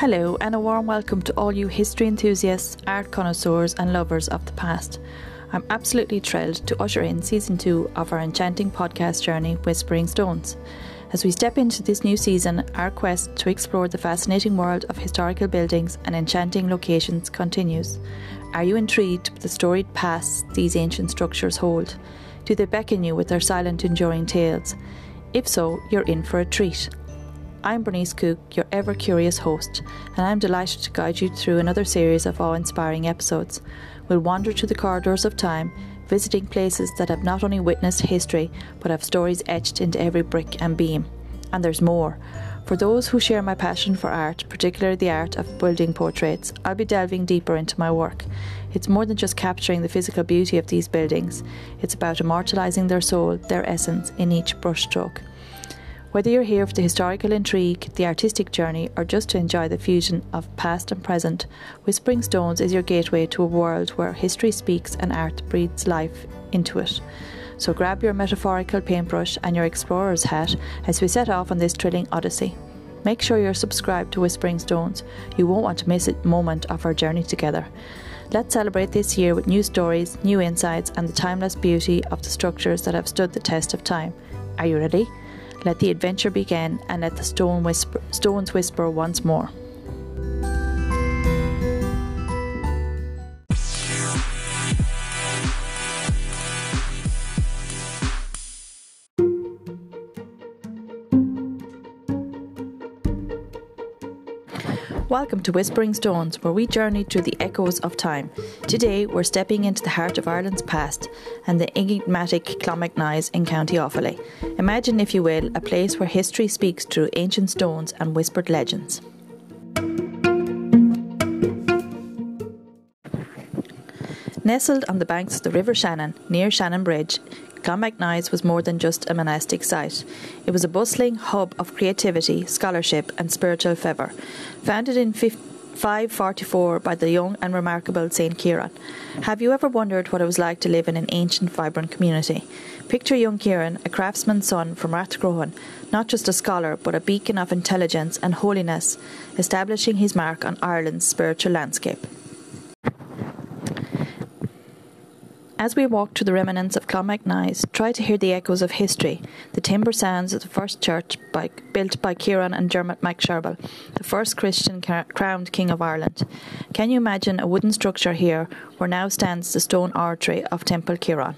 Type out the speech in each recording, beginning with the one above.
Hello, and a warm welcome to all you history enthusiasts, art connoisseurs, and lovers of the past. I'm absolutely thrilled to usher in season two of our enchanting podcast journey, Whispering Stones. As we step into this new season, our quest to explore the fascinating world of historical buildings and enchanting locations continues. Are you intrigued with the storied past these ancient structures hold? Do they beckon you with their silent, enduring tales? If so, you're in for a treat. I'm Bernice Cook, your ever curious host, and I'm delighted to guide you through another series of awe inspiring episodes. We'll wander through the corridors of time, visiting places that have not only witnessed history, but have stories etched into every brick and beam. And there's more. For those who share my passion for art, particularly the art of building portraits, I'll be delving deeper into my work. It's more than just capturing the physical beauty of these buildings, it's about immortalising their soul, their essence, in each brushstroke. Whether you're here for the historical intrigue, the artistic journey, or just to enjoy the fusion of past and present, Whispering Stones is your gateway to a world where history speaks and art breathes life into it. So grab your metaphorical paintbrush and your explorer's hat as we set off on this thrilling odyssey. Make sure you're subscribed to Whispering Stones. You won't want to miss a moment of our journey together. Let's celebrate this year with new stories, new insights, and the timeless beauty of the structures that have stood the test of time. Are you ready? Let the adventure begin and let the stone whisper, stones whisper once more. Welcome to Whispering Stones, where we journey through the echoes of time. Today, we're stepping into the heart of Ireland's past and the enigmatic Clonmacnoise in County Offaly. Imagine, if you will, a place where history speaks through ancient stones and whispered legends. Nestled on the banks of the River Shannon, near Shannon Bridge, Clonmacnoise was more than just a monastic site. It was a bustling hub of creativity, scholarship, and spiritual fervour. Founded in 544 by the young and remarkable St. Ciarán. Have you ever wondered what it was like to live in an ancient, vibrant community? Picture young Ciarán, a craftsman's son from Rathcroghan, not just a scholar, but a beacon of intelligence and holiness, establishing his mark on Ireland's spiritual landscape. As we walk through the remnants of Clonmacnoise, try to hear the echoes of history, the timber sounds of the first church by, built by Ciarán and Dermot MacSherbal, the first Christian crowned King of Ireland. Can you imagine a wooden structure here where now stands the stone oratory of Temple Ciarán?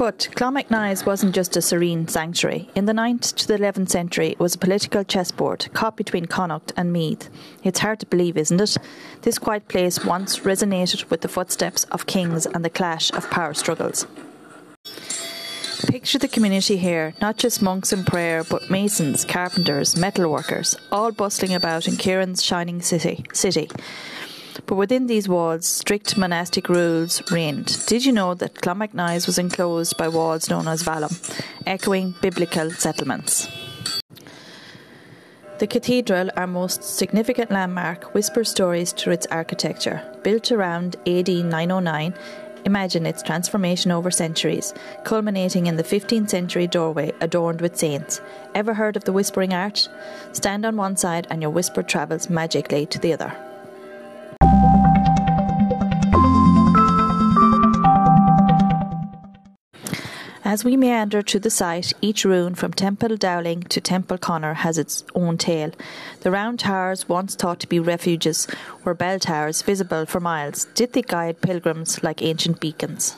But Clonmacnoise wasn't just a serene sanctuary. In the 9th to the 11th century, it was a political chessboard caught between Connacht and Meath. It's hard to believe, isn't it? This quiet place once resonated with the footsteps of kings and the clash of power struggles. Picture the community here, not just monks in prayer, but masons, carpenters, metalworkers, all bustling about in Ciarán's shining city. city. But within these walls, strict monastic rules reigned. Did you know that Clonmacnoise was enclosed by walls known as vallum, echoing biblical settlements? The cathedral, our most significant landmark, whispers stories through its architecture. Built around AD 909, imagine its transformation over centuries, culminating in the 15th century doorway adorned with saints. Ever heard of the Whispering Arch? Stand on one side and your whisper travels magically to the other. As we meander to the site, each ruin from Temple Dowling to Temple Conor has its own tale. The round towers, once thought to be refuges, were bell towers visible for miles. Did they guide pilgrims like ancient beacons?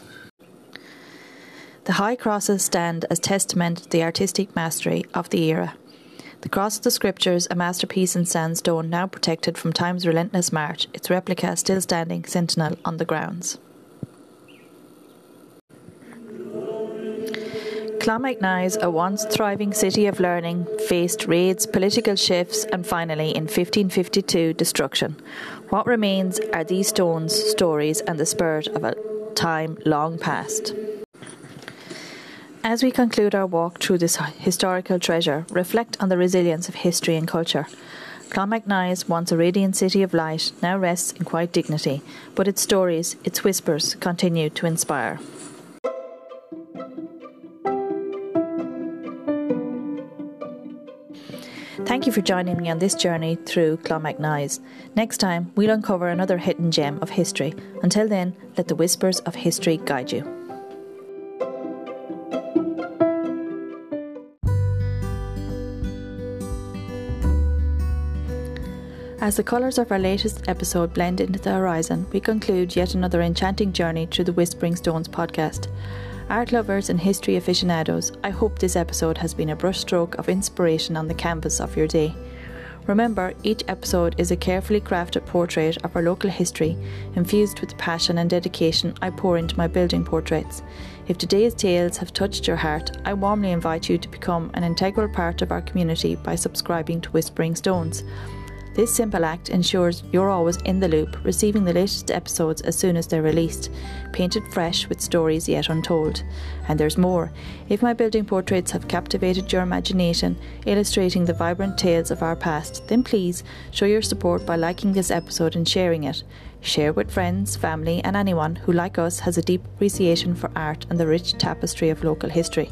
The high crosses stand as testament to the artistic mastery of the era. The Cross of the Scriptures, a masterpiece in sandstone now protected from time's relentless march, its replica still standing sentinel on the grounds. Clonmacnoise, a once thriving city of learning, faced raids, political shifts, and finally, in 1552, destruction. What remains are these stones, stories, and the spirit of a time long past. As we conclude our walk through this historical treasure, reflect on the resilience of history and culture. Clonmacnoise, once a radiant city of light, now rests in quiet dignity, but its stories, its whispers, continue to inspire. Thank you for joining me on this journey through Clonmacnoise. Next time, we'll uncover another hidden gem of history. Until then, let the whispers of history guide you. As the colours of our latest episode blend into the horizon, we conclude yet another enchanting journey through the Whispering Stones podcast. Art lovers and history aficionados, I hope this episode has been a brushstroke of inspiration on the canvas of your day. Remember, each episode is a carefully crafted portrait of our local history, infused with the passion and dedication I pour into my building portraits. If today's tales have touched your heart, I warmly invite you to become an integral part of our community by subscribing to Whispering Stones. This simple act ensures you're always in the loop, receiving the latest episodes as soon as they're released, painted fresh with stories yet untold. And there's more. If my building portraits have captivated your imagination, illustrating the vibrant tales of our past, then please show your support by liking this episode and sharing it. Share with friends, family, and anyone who, like us, has a deep appreciation for art and the rich tapestry of local history.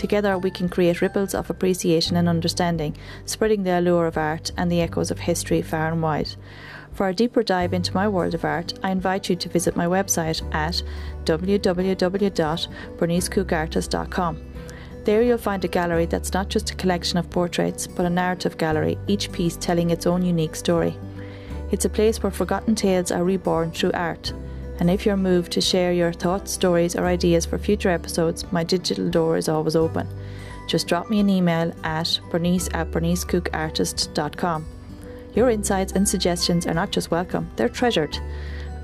Together, we can create ripples of appreciation and understanding, spreading the allure of art and the echoes of history far and wide. For a deeper dive into my world of art, I invite you to visit my website at www.bernicecookartist.com. There you'll find a gallery that's not just a collection of portraits, but a narrative gallery, each piece telling its own unique story. It's a place where forgotten tales are reborn through art. And if you're moved to share your thoughts, stories, or ideas for future episodes, my digital door is always open. Just drop me an email at bernice at bernicecookartist.com. Your insights and suggestions are not just welcome, they're treasured.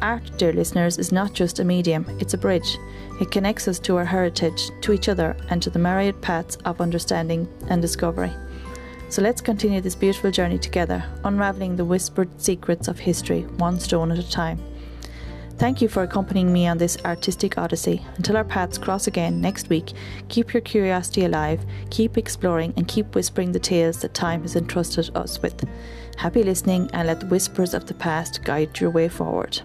Art, dear listeners, is not just a medium, it's a bridge. It connects us to our heritage, to each other, and to the myriad paths of understanding and discovery. So let's continue this beautiful journey together, unravelling the whispered secrets of history, one stone at a time. Thank you for accompanying me on this artistic odyssey. Until our paths cross again next week, keep your curiosity alive, keep exploring, and keep whispering the tales that time has entrusted us with. Happy listening, and let the whispers of the past guide your way forward.